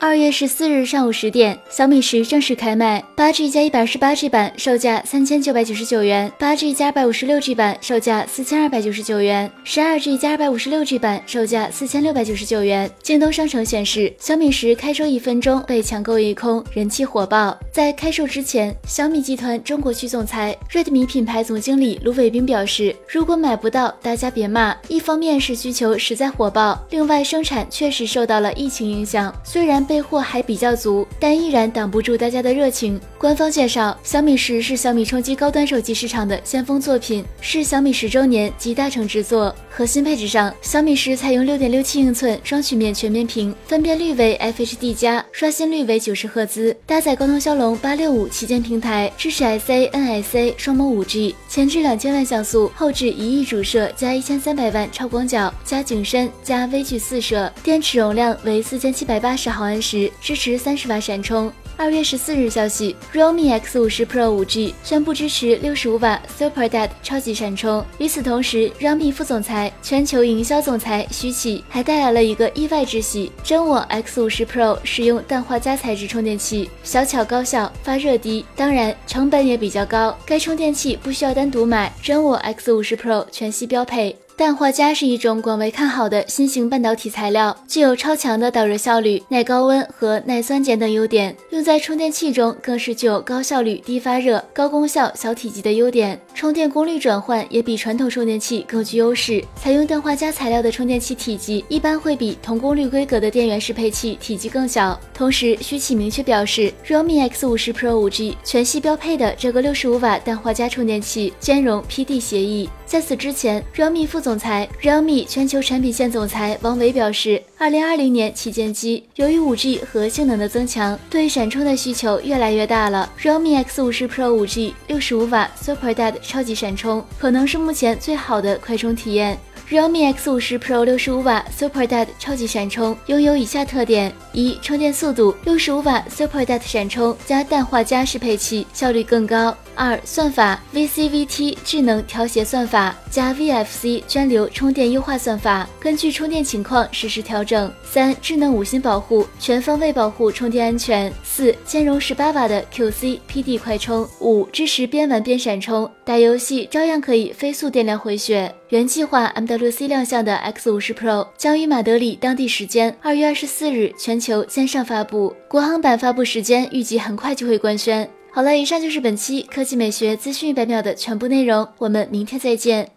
二月十四日上午十点，小米十正式开卖。八 G 加一百二十八 G 版售价三千九百九十九元，八 G 加二百五十六 G 版售价四千二百九十九元，十二 G 加二百五十六 G 版售价四千六百九十九元。京东商城显示，小米十开售一分钟被抢购一空，人气火爆。在开售之前，小米集团中国区总裁、Redmi 品牌总经理卢伟冰表示，如果买不到，大家别骂。一方面是需求实在火爆，另外生产确实受到了疫情影响，虽然备货还比较足，但依然挡不住大家的热情。官方介绍，小米十是小米冲击高端手机市场的先锋作品，是小米十周年集大成之作。核心配置上，小米十采用六点六七英寸双曲面全面屏，分辨率为 FHD+，加，刷新率为九十赫兹，搭载高通骁龙八六五旗舰平台，支持 SA、NSA 双模五 G，前置两千万像素，后置一亿主摄加一千三百万超广角加景深加微距四摄，电池容量为四千七百八十毫安。时支持三十瓦闪充。二月十四日消息，realme X 五十 Pro 五 G 宣布支持六十五瓦 Super d e d 超级闪充。与此同时，realme 副总裁、全球营销总裁徐启还带来了一个意外之喜：真我 X 五十 Pro 使用氮化镓材质充电器，小巧高效，发热低，当然成本也比较高。该充电器不需要单独买，真我 X 五十 Pro 全系标配。氮化镓是一种广为看好的新型半导体材料，具有超强的导热效率、耐高温和耐酸碱等优点。用在充电器中更是具有高效率、低发热、高功效、小体积的优点。充电功率转换也比传统充电器更具优势。采用氮化镓材料的充电器体积一般会比同功率规格的电源适配器体积更小。同时，徐启明确表示，realme X 五十 Pro 五 G 全系标配的这个六十五瓦氮化镓充电器兼容 PD 协议。在此之前，realme 副总裁、realme 全球产品线总裁王维表示，二零二零年旗舰机由于 5G 和性能的增强，对闪充的需求越来越大了。realme X 五十 Pro 5G 六十五瓦 Super Dad 超级闪充，可能是目前最好的快充体验。Realme X 五十 Pro 六十五瓦 Super Dad 超级闪充拥有以下特点：一、充电速度，六十五瓦 Super Dad 闪充加氮化镓适配器，效率更高。二、算法，VCVT 智能调节算法加 VFC 涓流充电优化算法，根据充电情况实时调整。三、智能五星保护，全方位保护充电安全。四、兼容十八瓦的 QC PD 快充。五、支持边玩边闪充，打游戏照样可以飞速电量回血。原计划 MWC 亮相的 X 五十 Pro 将于马德里当地时间二月二十四日全球线上发布，国行版发布时间预计很快就会官宣。好了，以上就是本期科技美学资讯一百秒的全部内容，我们明天再见。